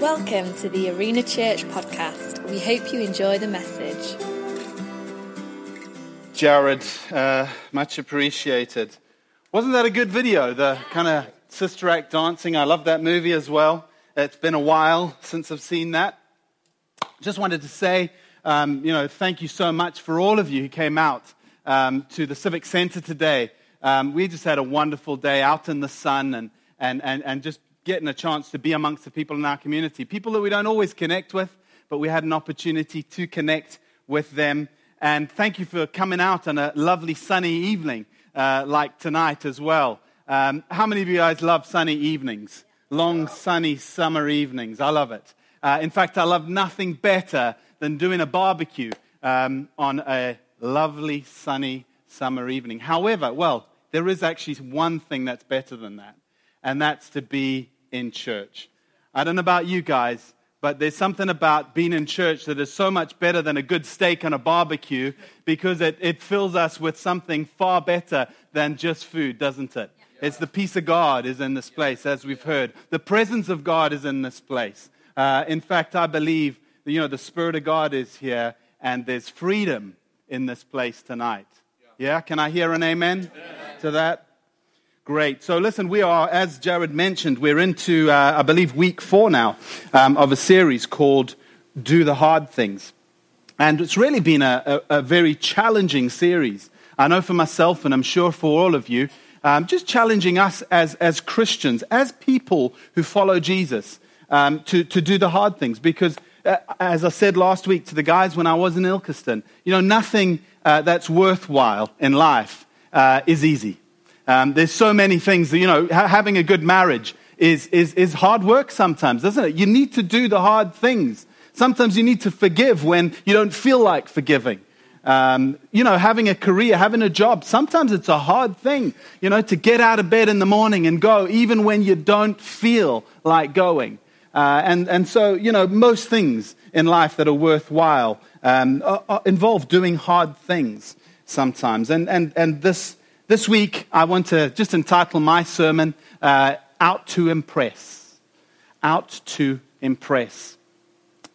Welcome to the Arena Church podcast. We hope you enjoy the message. Jared, uh, much appreciated. Wasn't that a good video? The kind of Sister Act dancing. I love that movie as well. It's been a while since I've seen that. Just wanted to say, um, you know, thank you so much for all of you who came out um, to the Civic Center today. Um, we just had a wonderful day out in the sun and, and, and, and just getting a chance to be amongst the people in our community. People that we don't always connect with, but we had an opportunity to connect with them. And thank you for coming out on a lovely sunny evening uh, like tonight as well. Um, how many of you guys love sunny evenings? Long, sunny summer evenings. I love it. Uh, in fact, I love nothing better than doing a barbecue um, on a lovely, sunny summer evening. However, well, there is actually one thing that's better than that, and that's to be in church. I don't know about you guys, but there's something about being in church that is so much better than a good steak on a barbecue because it, it fills us with something far better than just food, doesn't it? It's the peace of God is in this place, as we've heard. The presence of God is in this place. Uh, in fact, I believe you know the Spirit of God is here, and there's freedom in this place tonight. Yeah, can I hear an amen, amen. to that? Great. So, listen, we are, as Jared mentioned, we're into, uh, I believe, week four now um, of a series called Do the Hard Things. And it's really been a, a, a, very challenging series. I know for myself, and I'm sure for all of you, um, just challenging us as, as Christians, as people who follow Jesus, um, to, to do the hard things. Because, uh, as I said last week to the guys when I was in Ilkeston, you know, nothing uh, that's worthwhile in life uh, is easy. Um, there's so many things that, you know, ha- having a good marriage is, is, is hard work sometimes, doesn't it? You need to do the hard things. Sometimes you need to forgive when you don't feel like forgiving. Um, you know, having a career, having a job, sometimes it's a hard thing, you know, to get out of bed in the morning and go, even when you don't feel like going. Uh, and, and so, you know, most things in life that are worthwhile um, are, are involve doing hard things sometimes. And, and, and this this week, I want to just entitle my sermon, uh, Out to Impress. Out to Impress.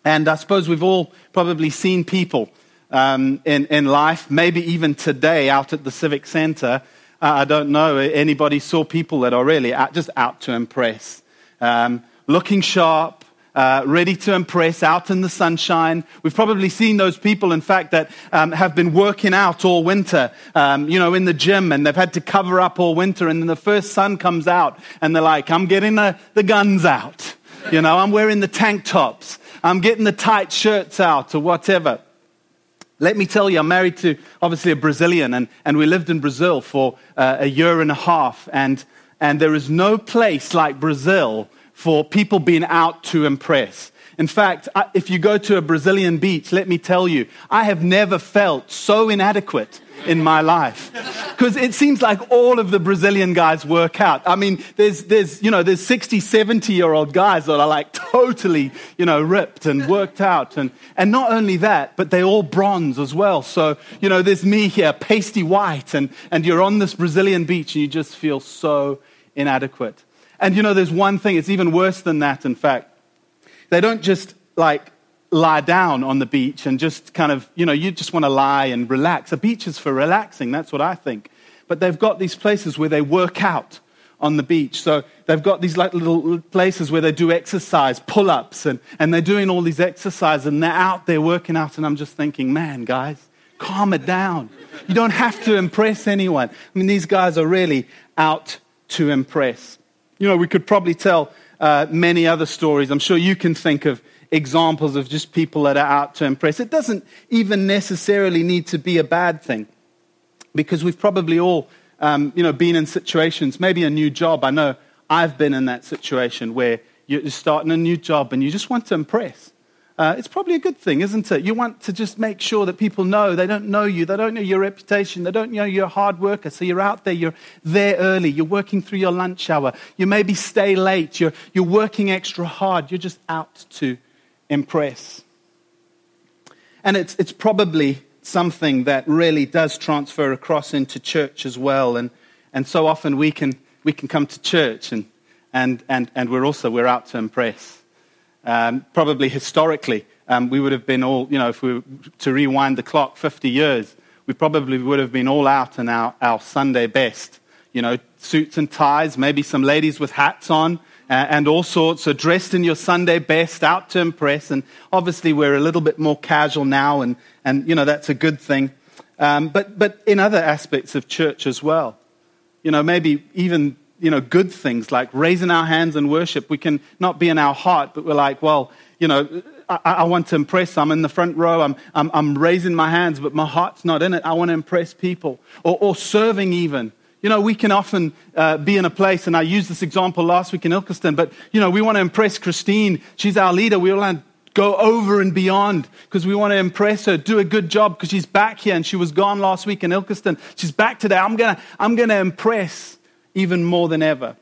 And I suppose we've all probably seen people um, in, in life, maybe even today out at the Civic Center. Uh, I don't know, anybody saw people that are really out, just out to impress. Um, looking sharp, uh, ready to impress, out in the sunshine. We've probably seen those people, in fact, that um, have been working out all winter, um, you know, in the gym, and they've had to cover up all winter. And then the first sun comes out, and they're like, I'm getting the, the guns out. You know, I'm wearing the tank tops. I'm getting the tight shirts out, or whatever. Let me tell you, I'm married to obviously a Brazilian, and, and we lived in Brazil for uh, a year and a half. And, and there is no place like Brazil for people being out to impress. In fact, if you go to a Brazilian beach, let me tell you, I have never felt so inadequate in my life. Because it seems like all of the Brazilian guys work out. I mean, there's, there's, you know, there's 60, 70 year old guys that are like totally, you know, ripped and worked out. And, and not only that, but they all bronze as well. So, you know, there's me here, pasty white, and, and you're on this Brazilian beach and you just feel so inadequate. And you know, there's one thing, it's even worse than that, in fact. They don't just like lie down on the beach and just kind of, you know, you just want to lie and relax. A beach is for relaxing, that's what I think. But they've got these places where they work out on the beach. So they've got these like little places where they do exercise, pull ups, and, and they're doing all these exercises and they're out there working out. And I'm just thinking, man, guys, calm it down. You don't have to impress anyone. I mean, these guys are really out to impress. You know, we could probably tell uh, many other stories. I'm sure you can think of examples of just people that are out to impress. It doesn't even necessarily need to be a bad thing because we've probably all, um, you know, been in situations, maybe a new job. I know I've been in that situation where you're starting a new job and you just want to impress uh, it's probably a good thing, isn't it? You want to just make sure that people know they don't know you, they don't know your reputation, they don't know you're a hard worker. So you're out there, you're there early, you're working through your lunch hour, you maybe stay late, you're, you're working extra hard, you're just out to impress. And it's, it's probably something that really does transfer across into church as well. And, and so often we can, we can come to church and, and, and, and we're also we're out to impress. Um, probably historically, um, we would have been all, you know, if we were to rewind the clock 50 years, we probably would have been all out in our, our Sunday best. You know, suits and ties, maybe some ladies with hats on, uh, and all sorts, so dressed in your Sunday best, out to impress. And obviously, we're a little bit more casual now, and, and you know, that's a good thing. Um, but, but in other aspects of church as well, you know, maybe even you know, good things like raising our hands in worship. We can not be in our heart, but we're like, well, you know, I, I want to impress. I'm in the front row. I'm, I'm, I'm, raising my hands, but my heart's not in it. I want to impress people. Or, or serving, even. You know, we can often uh, be in a place, and I used this example last week in Ilkeston, but, you know, we want to impress Christine. She's our leader. We want to go over and beyond because we want to impress her, do a good job because she's back here and she was gone last week in Ilkeston. She's back today. I'm going to I'm going to impress even more than ever.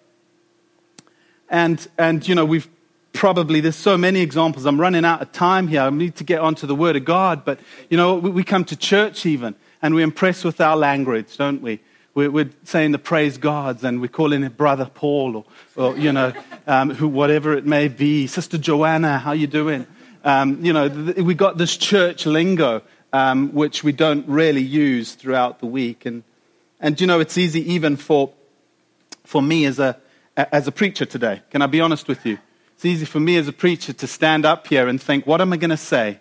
And, and, you know, we've probably, there's so many examples. I'm running out of time here. I need to get onto the Word of God. But, you know, we, we come to church even, and we impress with our language, don't we? We're, we're saying the praise gods, and we're calling it Brother Paul, or, or you know, um, who, whatever it may be. Sister Joanna, how you doing? Um, you know, th- we got this church lingo, um, which we don't really use throughout the week. And, and, you know, it's easy even for for me as a, as a preacher today. Can I be honest with you? It's easy for me as a preacher to stand up here and think, what am I going to say?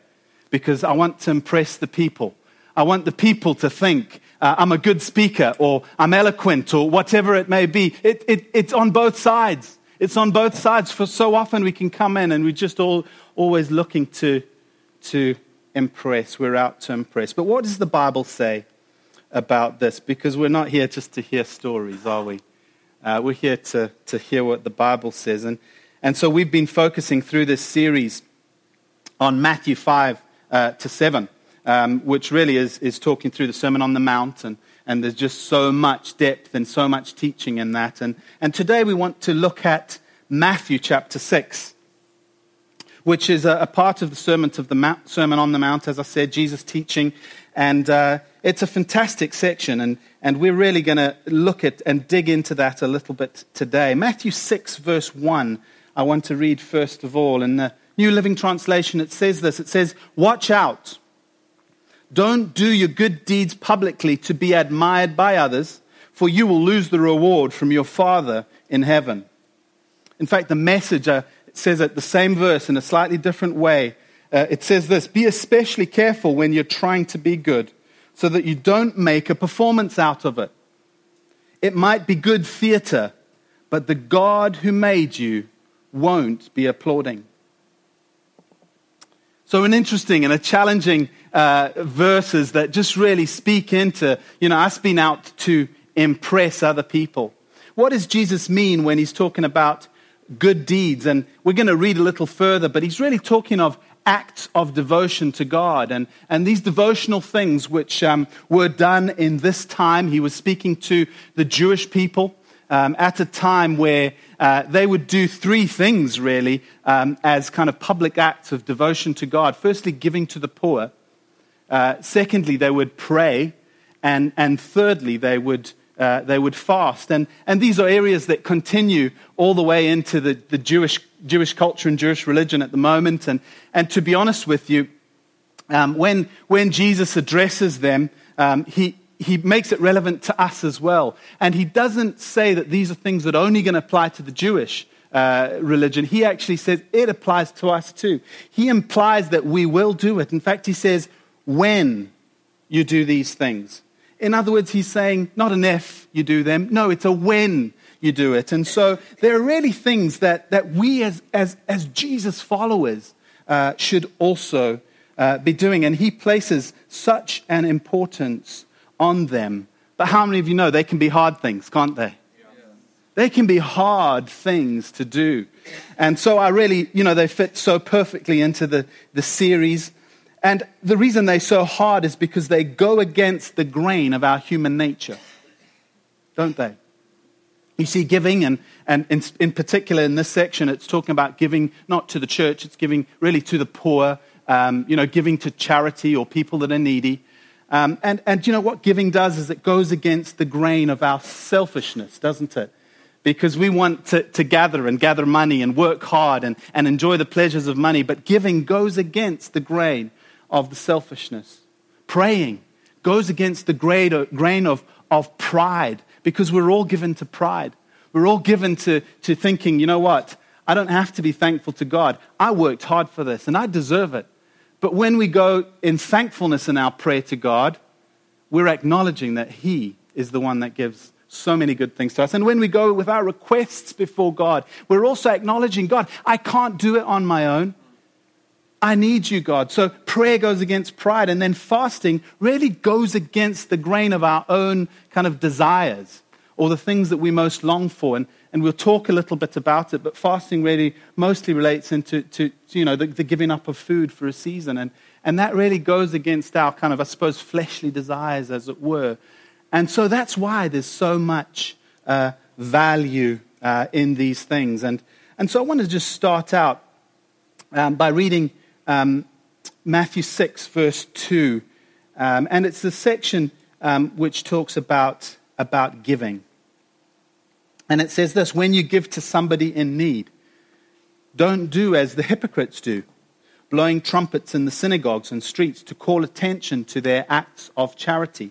Because I want to impress the people. I want the people to think uh, I'm a good speaker or I'm eloquent or whatever it may be. It, it, it's on both sides. It's on both sides. For so often we can come in and we're just all always looking to, to impress. We're out to impress. But what does the Bible say about this? Because we're not here just to hear stories, are we? Uh, we're here to, to hear what the Bible says. And, and so we've been focusing through this series on Matthew 5 uh, to 7, um, which really is, is talking through the Sermon on the Mount. And, and there's just so much depth and so much teaching in that. And, and today we want to look at Matthew chapter 6 which is a, part of the Sermon, of the Mount, Sermon on the Mount, as I said, Jesus teaching. And uh, it's a fantastic section, and, and we're really going to look at and dig into that a little bit today. Matthew 6, verse 1, I want to read first of all. In the New Living Translation, it says this it says, Watch out. Don't do your good deeds publicly to be admired by others, for you will lose the reward from your Father in heaven. In fact, the message uh, says it the same verse in a slightly different way. Uh, it says this Be especially careful when you're trying to be good so that you don't make a performance out of it. It might be good theater, but the God who made you won't be applauding. So, an interesting and a challenging uh, verses that just really speak into, you know, us being out to impress other people. What does Jesus mean when he's talking about good deeds? And we're going to read a little further, but he's really talking of acts of devotion to God. And, and these devotional things, which um, were done in this time, he was speaking to the Jewish people um, at a time where uh, they would do three things really um, as kind of public acts of devotion to God. Firstly, giving to the poor. Uh, secondly, they would pray. And, and thirdly, they would uh, they would fast. And, and these are areas that continue all the way into the, the Jewish, Jewish culture and Jewish religion at the moment. And, and to be honest with you, um, when, when Jesus addresses them, um, he, he makes it relevant to us as well. And he doesn't say that these are things that are only going to apply to the Jewish uh, religion. He actually says it applies to us too. He implies that we will do it. In fact, he says, when you do these things. In other words, he's saying not an if you do them, no, it's a when you do it. And so there are really things that, that we as, as, as Jesus followers uh, should also uh, be doing. And he places such an importance on them. But how many of you know they can be hard things, can't they? They can be hard things to do. And so I really, you know, they fit so perfectly into the, the series. And the reason they're so hard is because they go against the grain of our human nature, don't they? You see, giving, and, and in, in particular in this section, it's talking about giving not to the church, it's giving really to the poor, um, you know, giving to charity or people that are needy. Um, and, and you know what giving does is it goes against the grain of our selfishness, doesn't it? because we want to, to gather and gather money and work hard and, and enjoy the pleasures of money. But giving goes against the grain of the selfishness. Praying goes against the grain of, of pride because we're all given to pride. We're all given to, to thinking, you know what? I don't have to be thankful to God. I worked hard for this and I deserve it. But when we go in thankfulness in our prayer to God, we're acknowledging that He is the one that gives so many good things to us. And when we go with our requests before God, we're also acknowledging God, I can't do it on my own. I need you, God. So prayer goes against pride, and then fasting really goes against the grain of our own kind of desires or the things that we most long for. And, and we'll talk a little bit about it, but fasting really mostly relates into to, you know, the, the, giving up of food for a season. And, and that really goes against our kind of, I suppose, fleshly desires, as it were. And so that's why there's so much uh, value uh, in these things. And, and so I want to just start out um, by reading um, Matthew 6, verse 2. Um, and it's the section um, which talks about, about giving. And it says this When you give to somebody in need, don't do as the hypocrites do, blowing trumpets in the synagogues and streets to call attention to their acts of charity.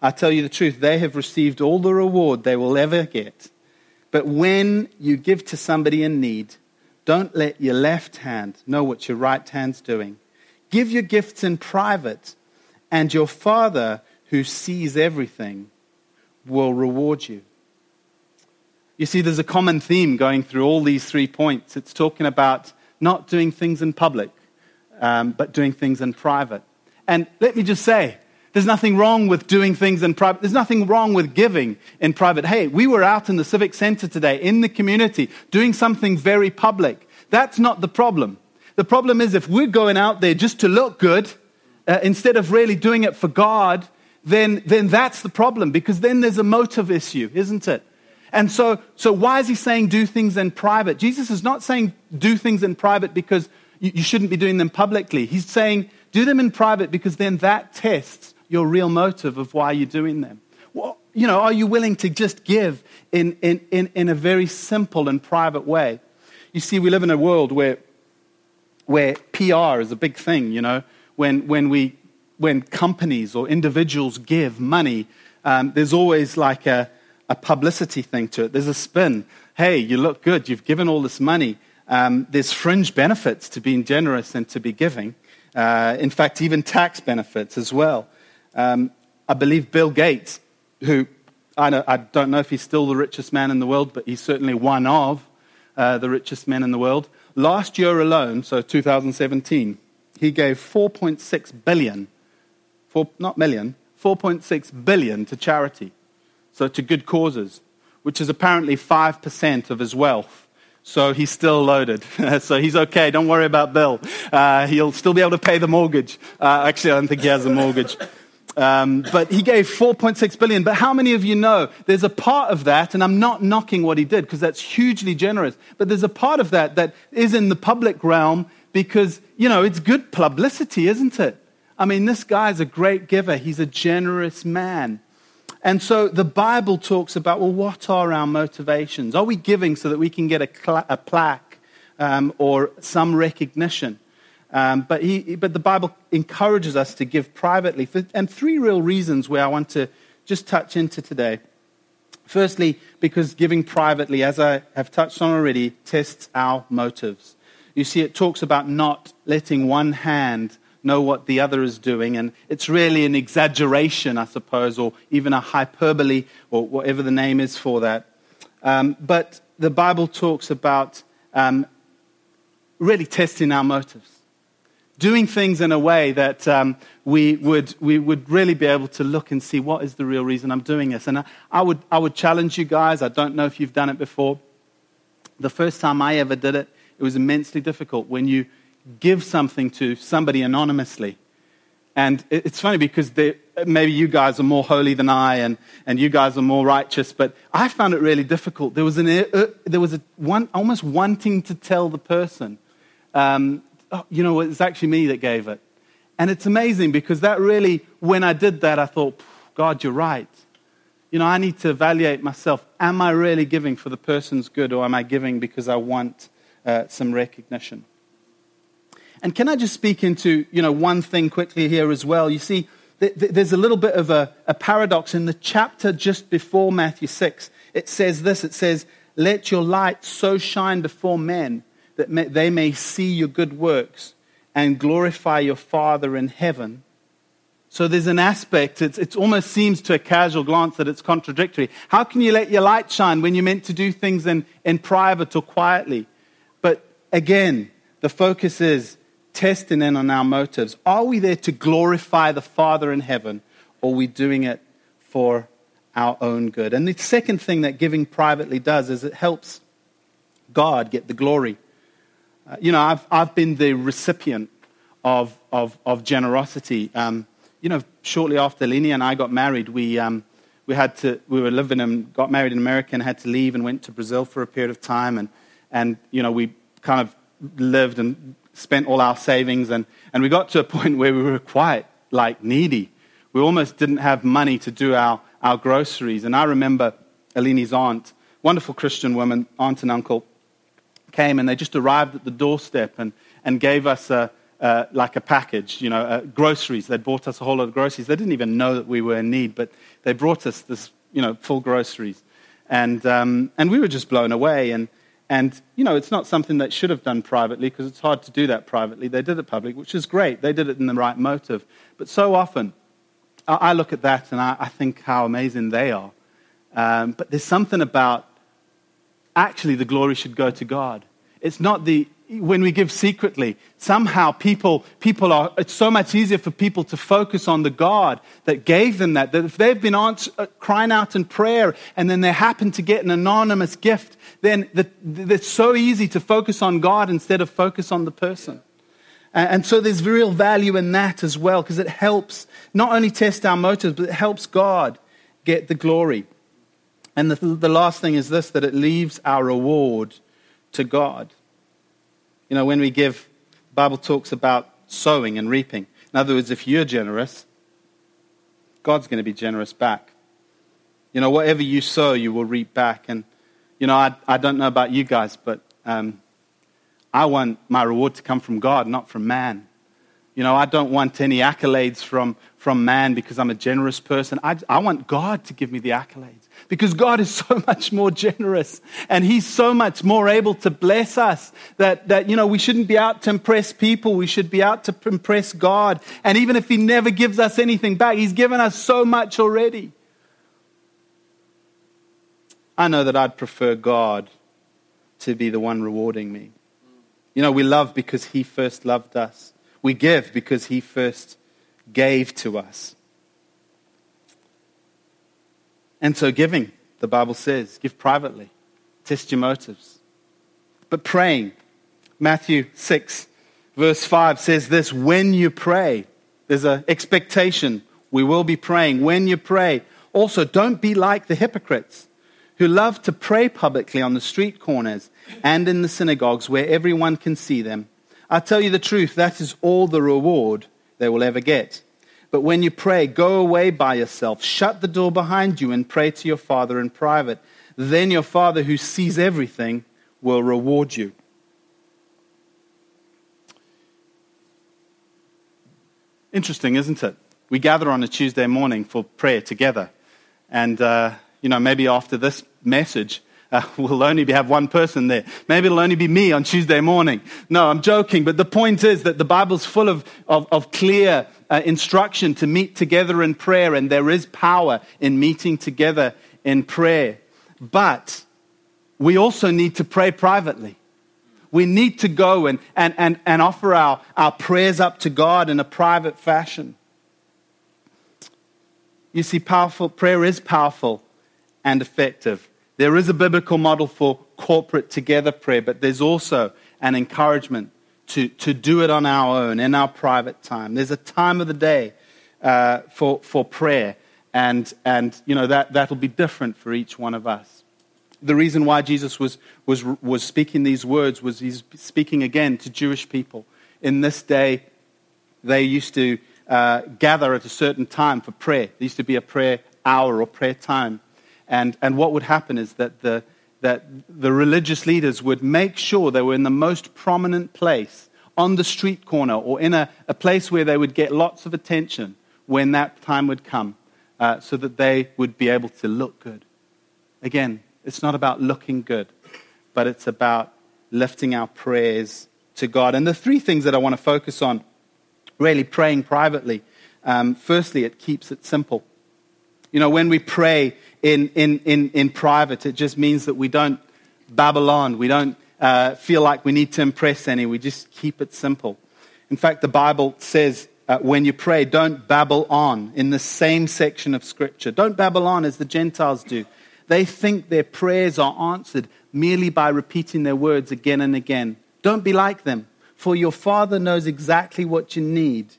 I tell you the truth, they have received all the reward they will ever get. But when you give to somebody in need, don't let your left hand know what your right hand's doing. Give your gifts in private, and your Father, who sees everything, will reward you. You see, there's a common theme going through all these three points. It's talking about not doing things in public, um, but doing things in private. And let me just say, there's nothing wrong with doing things in private. There's nothing wrong with giving in private. Hey, we were out in the Civic Center today in the community doing something very public. That's not the problem. The problem is if we're going out there just to look good uh, instead of really doing it for God, then, then that's the problem because then there's a motive issue, isn't it? And so, so why is he saying do things in private? Jesus is not saying do things in private because you, you shouldn't be doing them publicly. He's saying do them in private because then that tests your real motive of why you're doing them. Well, you know, are you willing to just give in, in, in, in a very simple and private way? You see, we live in a world where, where PR is a big thing, you know. When, when, we, when companies or individuals give money, um, there's always like a, a publicity thing to it. There's a spin. Hey, you look good. You've given all this money. Um, there's fringe benefits to being generous and to be giving. Uh, in fact, even tax benefits as well. Um, I believe Bill Gates, who I, know, I, don't know if he's still the richest man in the world, but he's certainly one of uh, the richest men in the world. Last year alone, so 2017, he gave 4.6 billion, four, not million, 4.6 billion to charity, so to good causes, which is apparently 5% of his wealth. So he's still loaded. so he's okay. Don't worry about Bill. Uh, he'll still be able to pay the mortgage. Uh, actually, I don't think he has a mortgage. Um, but he gave 4.6 billion. But how many of you know there's a part of that, and I'm not knocking what he did because that's hugely generous, but there's a part of that that is in the public realm because, you know, it's good publicity, isn't it? I mean, this guy's a great giver, he's a generous man. And so the Bible talks about, well, what are our motivations? Are we giving so that we can get a, cl- a plaque um, or some recognition? Um, but, he, but the Bible encourages us to give privately. For, and three real reasons where I want to just touch into today. Firstly, because giving privately, as I have touched on already, tests our motives. You see, it talks about not letting one hand know what the other is doing, and it's really an exaggeration, I suppose, or even a hyperbole, or whatever the name is for that. Um, but the Bible talks about um, really testing our motives doing things in a way that um, we, would, we would really be able to look and see what is the real reason I'm doing this. And I, I, would, I would challenge you guys. I don't know if you've done it before. The first time I ever did it, it was immensely difficult when you give something to somebody anonymously. And it's funny because maybe you guys are more holy than I and, and you guys are more righteous, but I found it really difficult. There was, an, uh, there was a one, almost wanting to tell the person, um, oh, you know, it's actually me that gave it. And it's amazing because that really, when I did that, I thought, God, you're right. You know, I need to evaluate myself. Am I really giving for the person's good, or am I giving because I want uh, some recognition? And can I just speak into, you know, one thing quickly here as well? You see, th- th- there's a little bit of a, a paradox in the chapter just before Matthew 6. It says this it says, Let your light so shine before men that may, they may see your good works and glorify your Father in heaven. So there's an aspect, it almost seems to a casual glance that it's contradictory. How can you let your light shine when you're meant to do things in, in private or quietly? But again, the focus is testing in on our motives. Are we there to glorify the Father in heaven, or are we doing it for our own good? And the second thing that giving privately does is it helps God get the glory. Uh, you know, I've, I've been the recipient of, of, of generosity. Um, you know, shortly after Lini and I got married, we, um, we, had to, we were living and got married in America and had to leave and went to Brazil for a period of time. And, and you know, we kind of lived and spent all our savings. And, and we got to a point where we were quite like needy. We almost didn't have money to do our, our groceries. And I remember Alini's aunt, wonderful Christian woman, aunt and uncle, came and they just arrived at the doorstep and, and gave us a, like a package, you know, uh, groceries. They bought us a whole lot of groceries. They didn't even know that we were in need, but they brought us this, you know, full groceries. And, um, and we were just blown away. And, and, you know, it's not something that should have done privately because it's hard to do that privately. They did it public, which is great. They did it in the right motive. But so often, I, I look at that and I, I, think how amazing they are. Um, but there's something about actually the glory should go to God. It's not the when we give secretly, somehow people, people are, it's so much easier for people to focus on the God that gave them that. That if they've been answer, uh, crying out in prayer and then they happen to get an anonymous gift, then the, the, it's so easy to focus on God instead of focus on the person. And, and so there's real value in that as well because it helps not only test our motives, but it helps God get the glory. And the, the last thing is this that it leaves our reward to God. You know, when we give, the Bible talks about sowing and reaping. In other words, if you're generous, God's going to be generous back. You know, whatever you sow, you will reap back. And, you know, I, I don't know about you guys, but um, I want my reward to come from God, not from man. You know, I don't want any accolades from, from man because I'm a generous person. I, I want God to give me the accolades because God is so much more generous and He's so much more able to bless us that, that, you know, we shouldn't be out to impress people. We should be out to impress God. And even if He never gives us anything back, He's given us so much already. I know that I'd prefer God to be the one rewarding me. You know, we love because He first loved us, we give because He first gave to us. And so, giving, the Bible says, give privately, test your motives. But praying, Matthew 6, verse 5 says this when you pray, there's an expectation. We will be praying. When you pray, also don't be like the hypocrites who love to pray publicly on the street corners and in the synagogues where everyone can see them. I tell you the truth, that is all the reward they will ever get. But when you pray, go away by yourself, shut the door behind you, and pray to your Father in private. Then your Father, who sees everything, will reward you. Interesting, isn't it? We gather on a Tuesday morning for prayer together. And, uh, you know, maybe after this message, uh, we'll only have one person there. Maybe it'll only be me on Tuesday morning. No, I'm joking. But the point is that the Bible's full of, of, of clear uh, instruction to meet together in prayer, and there is power in meeting together in prayer. But we also need to pray privately. We need to go and, and, and, and offer our, our prayers up to God in a private fashion. You see, powerful prayer is powerful and effective. There is a biblical model for corporate together prayer, but there's also an encouragement to, to do it on our own in our private time. There's a time of the day uh, for, for prayer, and, and you know, that, that'll be different for each one of us. The reason why Jesus was, was, was speaking these words was he's speaking again to Jewish people. In this day, they used to uh, gather at a certain time for prayer. There used to be a prayer hour or prayer time. And, and what would happen is that the, that the religious leaders would make sure they were in the most prominent place on the street corner or in a, a place where they would get lots of attention when that time would come uh, so that they would be able to look good. Again, it's not about looking good, but it's about lifting our prayers to God. And the three things that I want to focus on really praying privately. Um, firstly, it keeps it simple. You know, when we pray in, in, in, in private, it just means that we don't babble on. We don't uh, feel like we need to impress any. We just keep it simple. In fact, the Bible says uh, when you pray, don't babble on in the same section of Scripture. Don't babble on as the Gentiles do. They think their prayers are answered merely by repeating their words again and again. Don't be like them, for your Father knows exactly what you need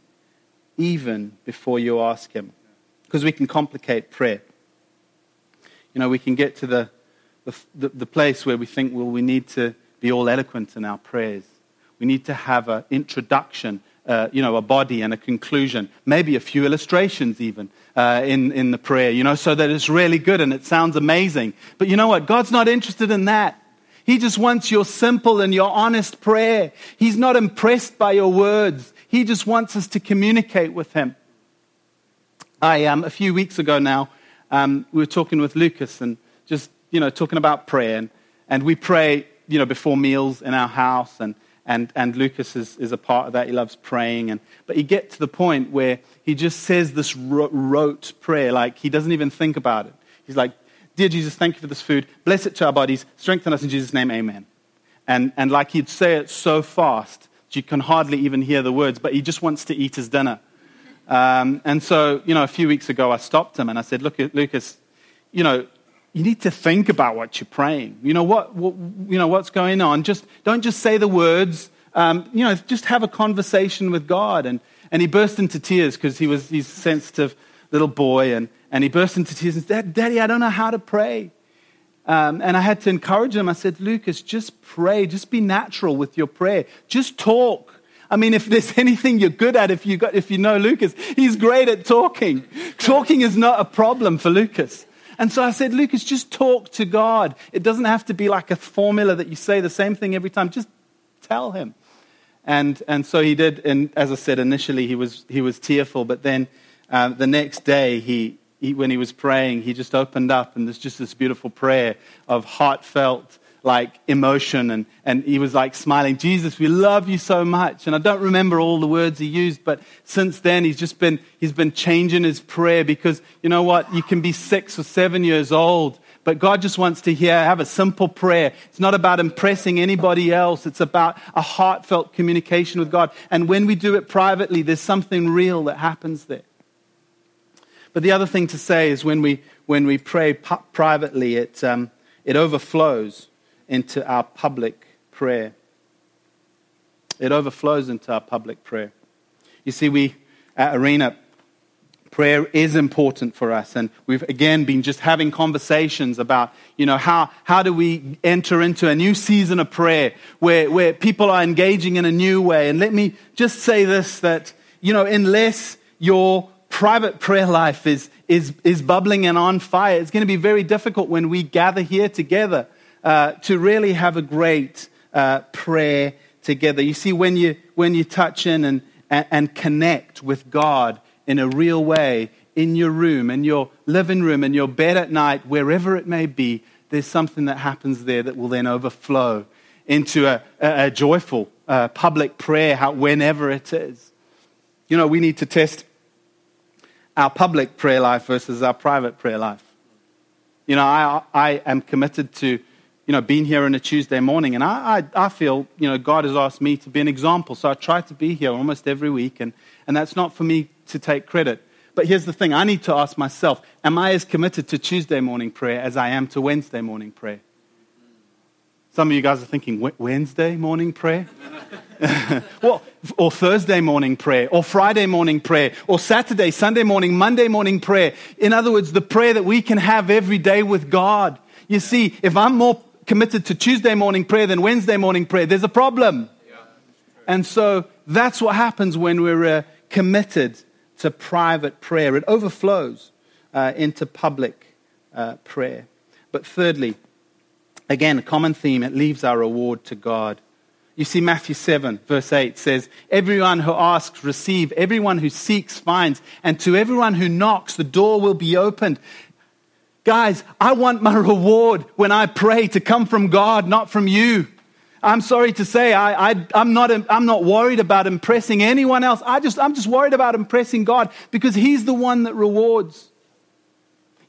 even before you ask Him. Because we can complicate prayer. You know, we can get to the, the, the place where we think, well, we need to be all eloquent in our prayers. We need to have an introduction, uh, you know, a body and a conclusion, maybe a few illustrations even uh, in, in the prayer, you know, so that it's really good and it sounds amazing. But you know what? God's not interested in that. He just wants your simple and your honest prayer. He's not impressed by your words. He just wants us to communicate with Him. I, um, a few weeks ago now, um, we were talking with Lucas and just, you know, talking about prayer. And, and we pray, you know, before meals in our house. And, and, and Lucas is, is a part of that. He loves praying. And, but you get to the point where he just says this rote prayer, like he doesn't even think about it. He's like, Dear Jesus, thank you for this food. Bless it to our bodies. Strengthen us in Jesus' name. Amen. And, and like he'd say it so fast, you can hardly even hear the words, but he just wants to eat his dinner. Um, and so, you know, a few weeks ago, I stopped him and I said, Look, Lucas, you know, you need to think about what you're praying. You know, what, what you know, what's going on. Just, don't just say the words. Um, you know, just have a conversation with God. And, and he burst into tears because he was, he's a sensitive little boy. And, and he burst into tears and said, Daddy, I don't know how to pray. Um, and I had to encourage him. I said, Lucas, just pray. Just be natural with your prayer. Just talk. I mean, if there's anything you're good at, if you, got, if you know Lucas, he's great at talking. Talking is not a problem for Lucas. And so I said, Lucas, just talk to God. It doesn't have to be like a formula that you say the same thing every time. Just tell him. And, and so he did. And as I said, initially he was, he was tearful, but then uh, the next day he, he, when he was praying, he just opened up, and there's just this beautiful prayer of heartfelt like emotion and, and he was like smiling jesus we love you so much. And i don't remember all the words he used but since then he's just been he's been changing his prayer because you know what? You can be six or seven years old but god just wants to hear have a simple prayer. It's not about impressing anybody else. It's about a heartfelt communication with god. And when we do it privately there's something real that happens there. But the other thing to say is when we, when we pray pu- privately, it, um, it overflows into our public prayer. It overflows into our public prayer. You see, we at Arena, prayer is important for us. And we've again been just having conversations about, you know, how, how do we enter into a new season of prayer where, where people are engaging in a new way. And let me just say this that, you know, unless you're private prayer life is, is, is bubbling and on fire, it's going to be very difficult when we gather here together uh, to really have a great uh, prayer together. You see, when you, when you touch in and, and, and connect with God in a real way in your room, in your living room, in your bed at night, wherever it may be, there's something that happens there that will then overflow into a, a, a joyful uh, public prayer, whenever it is. You know, we need to test our public prayer life versus our private prayer life. You know, I, I am committed to, you know, being here on a Tuesday morning, and I, I, I feel, you know, God has asked me to be an example. So I try to be here almost every week, and, and that's not for me to take credit. But here's the thing I need to ask myself Am I as committed to Tuesday morning prayer as I am to Wednesday morning prayer? Some of you guys are thinking, Wednesday morning prayer? well, or Thursday morning prayer, or Friday morning prayer, or Saturday, Sunday morning, Monday morning prayer. In other words, the prayer that we can have every day with God. You see, if I'm more committed to Tuesday morning prayer than Wednesday morning prayer, there's a problem. And so that's what happens when we're uh, committed to private prayer. It overflows. uh, into public uh, prayer. But thirdly, again, a common theme, it leaves our reward to God. You see, Matthew 7, verse 8 says, Everyone who asks, receive. Everyone who seeks, finds. And to everyone who knocks, the door will be opened. Guys, I want my reward when I pray to come from God, not from you. I'm sorry to say, I, am not, I'm not worried about impressing anyone else. I just, I'm just worried about impressing God because He's the one that rewards.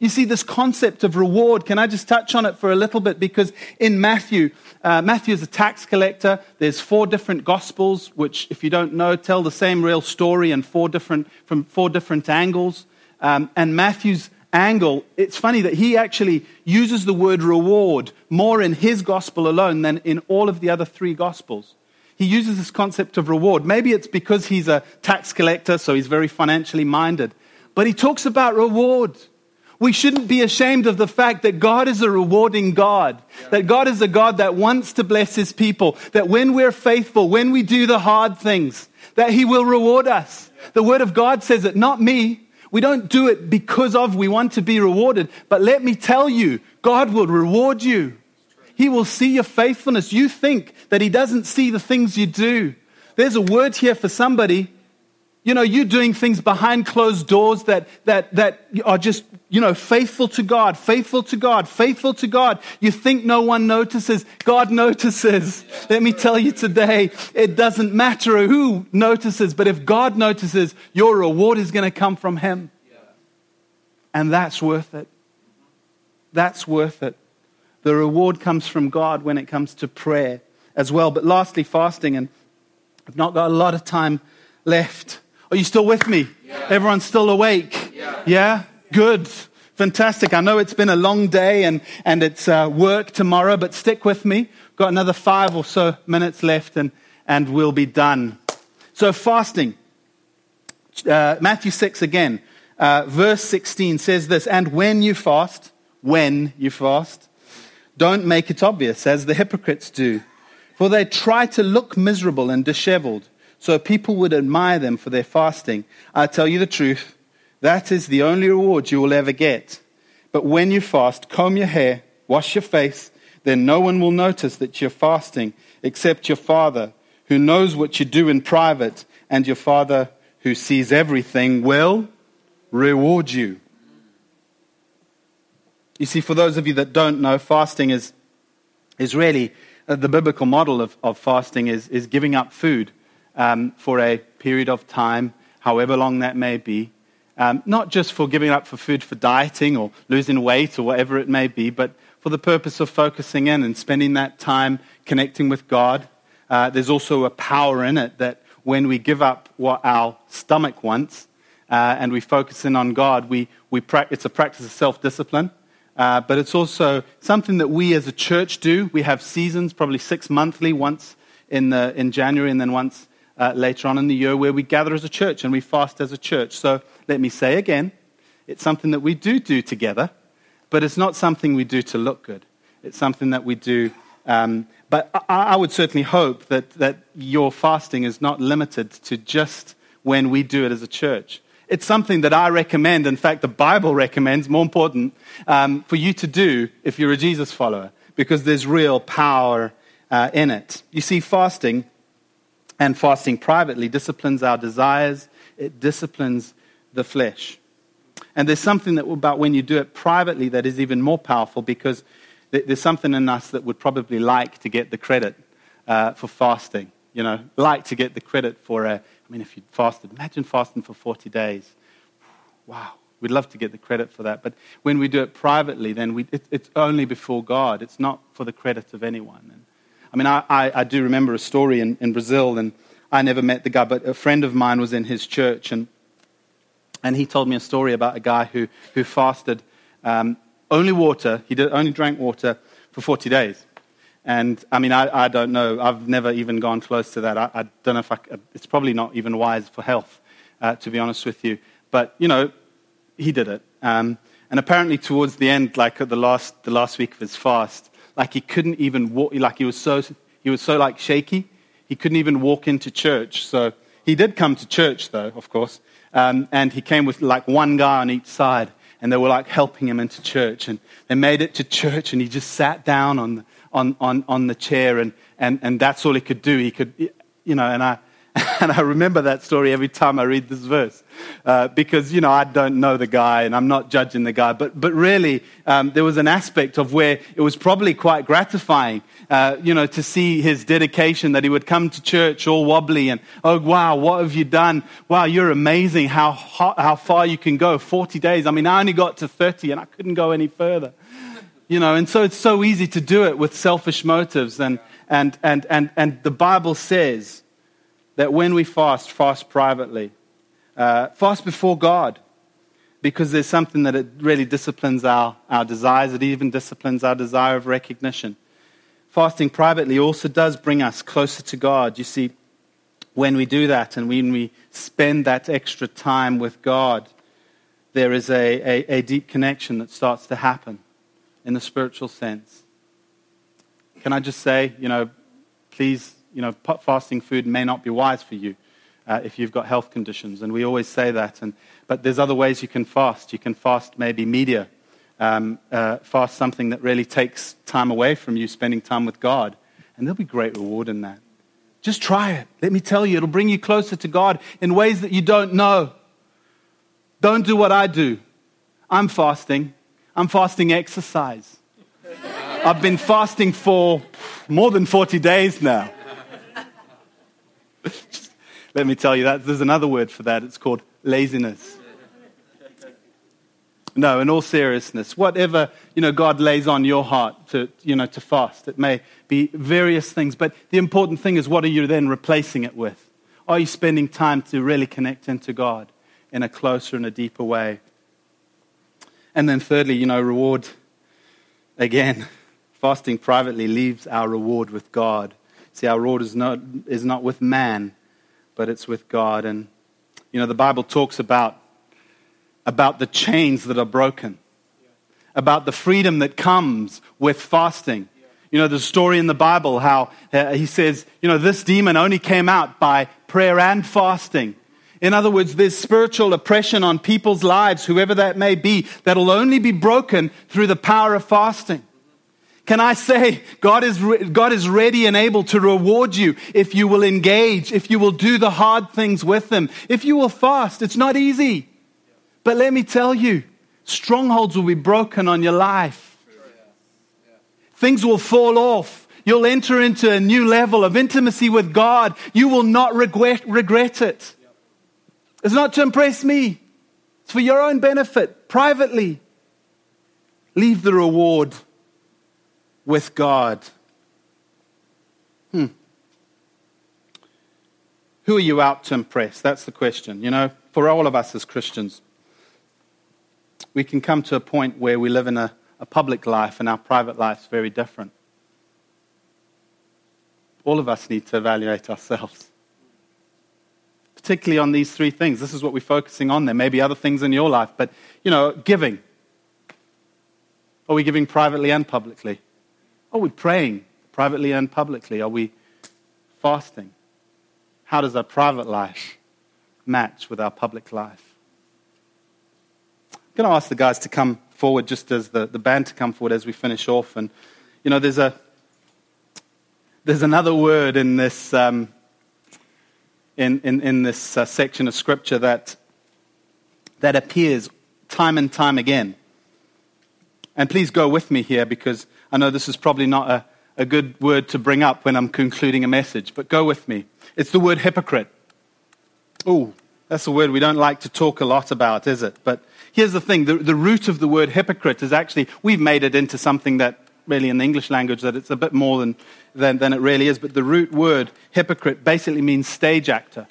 You see, this concept of reward, can I just touch on it for a little bit? Because in Matthew, uh, Matthew is a tax collector. There's four different gospels, which, if you don't know, tell the same real story in four different, from four different angles. Um, and Matthew's angle, it's funny that he actually uses the word reward more in his gospel alone than in all of the other three gospels. He uses this concept of reward. Maybe it's because he's a tax collector, so he's very financially minded. But he talks about reward. We shouldn't be ashamed of the fact that God is a rewarding God, yeah. that God is a God that wants to bless his people, that when we're faithful, when we do the hard things, that he will reward us. Yeah. The word of God says it, not me. We don't do it because of we want to be rewarded, but let me tell you, God will reward you. He will see your faithfulness. You think that he doesn't see the things you do. There's a word here for somebody you know, you're doing things behind closed doors that, that, that are just, you know, faithful to God, faithful to God, faithful to God. You think no one notices. God notices. Let me tell you today, it doesn't matter who notices, but if God notices, your reward is going to come from Him. And that's worth it. That's worth it. The reward comes from God when it comes to prayer as well. But lastly, fasting. And I've not got a lot of time left. Are you still with me? Yeah. Everyone's still awake? Yeah. yeah? Good. Fantastic. I know it's been a long day and, and it's uh, work tomorrow, but stick with me. Got another five or so minutes left and, and we'll be done. So, fasting. Uh, Matthew 6 again, uh, verse 16 says this And when you fast, when you fast, don't make it obvious as the hypocrites do, for they try to look miserable and disheveled so people would admire them for their fasting. I tell you the truth, that is the only reward you will ever get. But when you fast, comb your hair, wash your face, then no one will notice that you're fasting except your Father, who knows what you do in private, and your Father, who sees everything, will reward you. You see, for those of you that don't know, fasting is, is really uh, the biblical model of, of fasting is, is giving up food um, for a period of time, however long that may be. Um, not just for giving up for food for dieting or losing weight or whatever it may be, but for the purpose of focusing in and spending that time connecting with God. Uh, there's also a power in it that when we give up what our stomach wants uh, and we focus in on God, we, we pra- it's a practice of self discipline. Uh, but it's also something that we as a church do. We have seasons, probably six monthly, once in, the, in January and then once uh, later on in the year where we gather as a church and we fast as a church. So let me say again, it's something that we do do together, but it's not something we do to look good. It's something that we do. Um, but I, I would certainly hope that, that your fasting is not limited to just when we do it as a church. It's something that I recommend, in fact, the Bible recommends, more important, um, for you to do if you're a Jesus follower, because there's real power uh, in it. You see, fasting and fasting privately disciplines our desires, it disciplines the flesh. And there's something that, about when you do it privately that is even more powerful because there's something in us that would probably like to get the credit uh, for fasting. You know, like to get the credit for a, I mean, if you fasted, imagine fasting for 40 days. Wow, we'd love to get the credit for that. But when we do it privately, then we, it, it's only before God. It's not for the credit of anyone. And I mean, I, I, I do remember a story in, in Brazil, and I never met the guy, but a friend of mine was in his church, and, and he told me a story about a guy who, who fasted um, only water, he did, only drank water for 40 days. And I mean, I, I don't know. I've never even gone close to that. I, I don't know if I, it's probably not even wise for health, uh, to be honest with you. But, you know, he did it. Um, and apparently, towards the end, like at the last, the last week of his fast, like he couldn't even walk, like he was so, he was so like shaky, he couldn't even walk into church. So he did come to church though, of course. Um, and he came with like one guy on each side. and they were like helping him into church. And they made it to church, and he just sat down on the, on, on, on the chair, and, and, and that's all he could do. He could, you know, and I, And I remember that story every time I read this verse uh, because, you know, I don't know the guy and I'm not judging the guy. But, but really, um, there was an aspect of where it was probably quite gratifying, uh, you know, to see his dedication that he would come to church all wobbly and, oh, wow, what have you done? Wow, you're amazing how, how far you can go. 40 days. I mean, I only got to 30 and I couldn't go any further. You know, and so it's so easy to do it with selfish motives. And, and, and, and, and the Bible says, that when we fast, fast privately, uh, fast before God, because there's something that it really disciplines our, our desires. It even disciplines our desire of recognition. Fasting privately also does bring us closer to God. You see, when we do that and when we spend that extra time with God, there is a, a, a deep connection that starts to happen in the spiritual sense. Can I just say, you know, please you know, fasting food may not be wise for you uh, if you've got health conditions. And we always say that. And, but there's other ways you can fast. You can fast maybe media, um, uh, fast something that really takes time away from you spending time with God. And there'll be great reward in that. Just try it. Let me tell you, it'll bring you closer to God in ways that you don't know. Don't do what I do. I'm fasting. I'm fasting exercise. I've been fasting for more than 40 days now. Let me tell you that there's another word for that. It's called laziness. No, in all seriousness, whatever you know God lays on your heart to you know to fast, it may be various things, but the important thing is what are you then replacing it with? Are you spending time to really connect into God in a closer and a deeper way? And then thirdly, you know, reward again. Fasting privately leaves our reward with God. See, our reward is not, is not with man, but it's with God. And, you know, the Bible talks about, about the chains that are broken, about the freedom that comes with fasting. You know, the story in the Bible how uh, he says, you know, this demon only came out by prayer and fasting. In other words, there's spiritual oppression on people's lives, whoever that may be, that'll only be broken through the power of fasting. Can I say, God is, God is ready and able to reward you if you will engage, if you will do the hard things with Him, if you will fast. It's not easy. But let me tell you, strongholds will be broken on your life. Things will fall off. You'll enter into a new level of intimacy with God. You will not regret, regret it. It's not to impress me, it's for your own benefit, privately. Leave the reward with God. Hmm. Who are you out to impress? That's the question. You know, for all of us as Christians, we can come to a point where we live in a, a public life and our private life is very different. All of us need to evaluate ourselves, particularly on these three things. This is what we're focusing on. There may be other things in your life, but, you know, giving. Are we giving privately and publicly? Are we praying privately and publicly? Are we fasting? How does our private life match with our public life? I'm going to ask the guys to come forward just as the, the band to come forward as we finish off. And, you know, there's, a, there's another word in this, um, in, in, in this uh, section of Scripture that, that appears time and time again. And please go with me here because I know this is probably not a, a good word to bring up when I'm concluding a message, but go with me. It's the word hypocrite. Oh, that's a word we don't like to talk a lot about, is it? But here's the thing the, the root of the word hypocrite is actually, we've made it into something that really in the English language that it's a bit more than, than, than it really is. But the root word, hypocrite, basically means stage actor.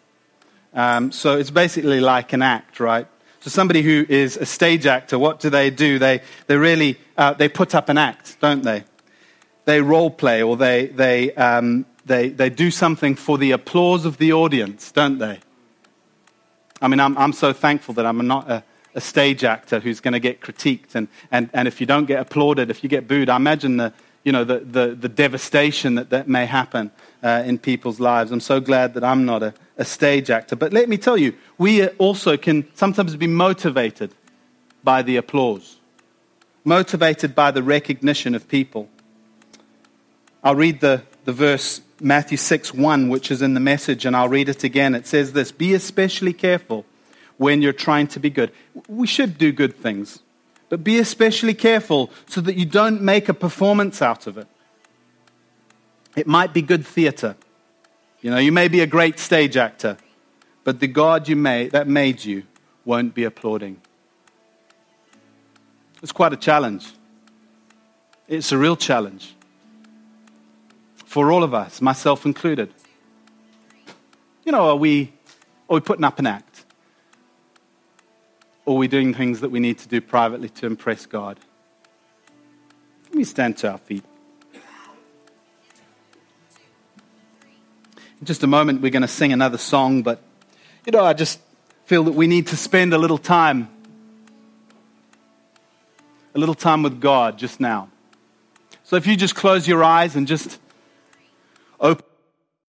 Um, so it's basically like an act, right? So somebody who is a stage actor, what do they do? They, they really uh, they put up an act, don't they? They role play or they, they, um, they, they do something for the applause of the audience, don't they? I mean, I'm, I'm so thankful that I'm not a, a stage actor who's going to get critiqued. And, and, and if you don't get applauded, if you get booed, I imagine the, you know, the, the, the devastation that, that may happen uh, in people's lives. I'm so glad that I'm not a, a stage actor. But let me tell you, we also can sometimes be motivated by the applause, motivated by the recognition of people. I'll read the, the verse Matthew 6 1, which is in the message, and I'll read it again. It says this Be especially careful when you're trying to be good. We should do good things, but be especially careful so that you don't make a performance out of it. It might be good theater. You know, you may be a great stage actor, but the God you made, that made you won't be applauding. It's quite a challenge. It's a real challenge for all of us, myself included. You know, are we, are we putting up an act? Or are we doing things that we need to do privately to impress God? Let me stand to our feet. In just a moment, we're going to sing another song, but, you know, I just feel that we need to spend a little time, a little time with God just now. So if you just close your eyes and just open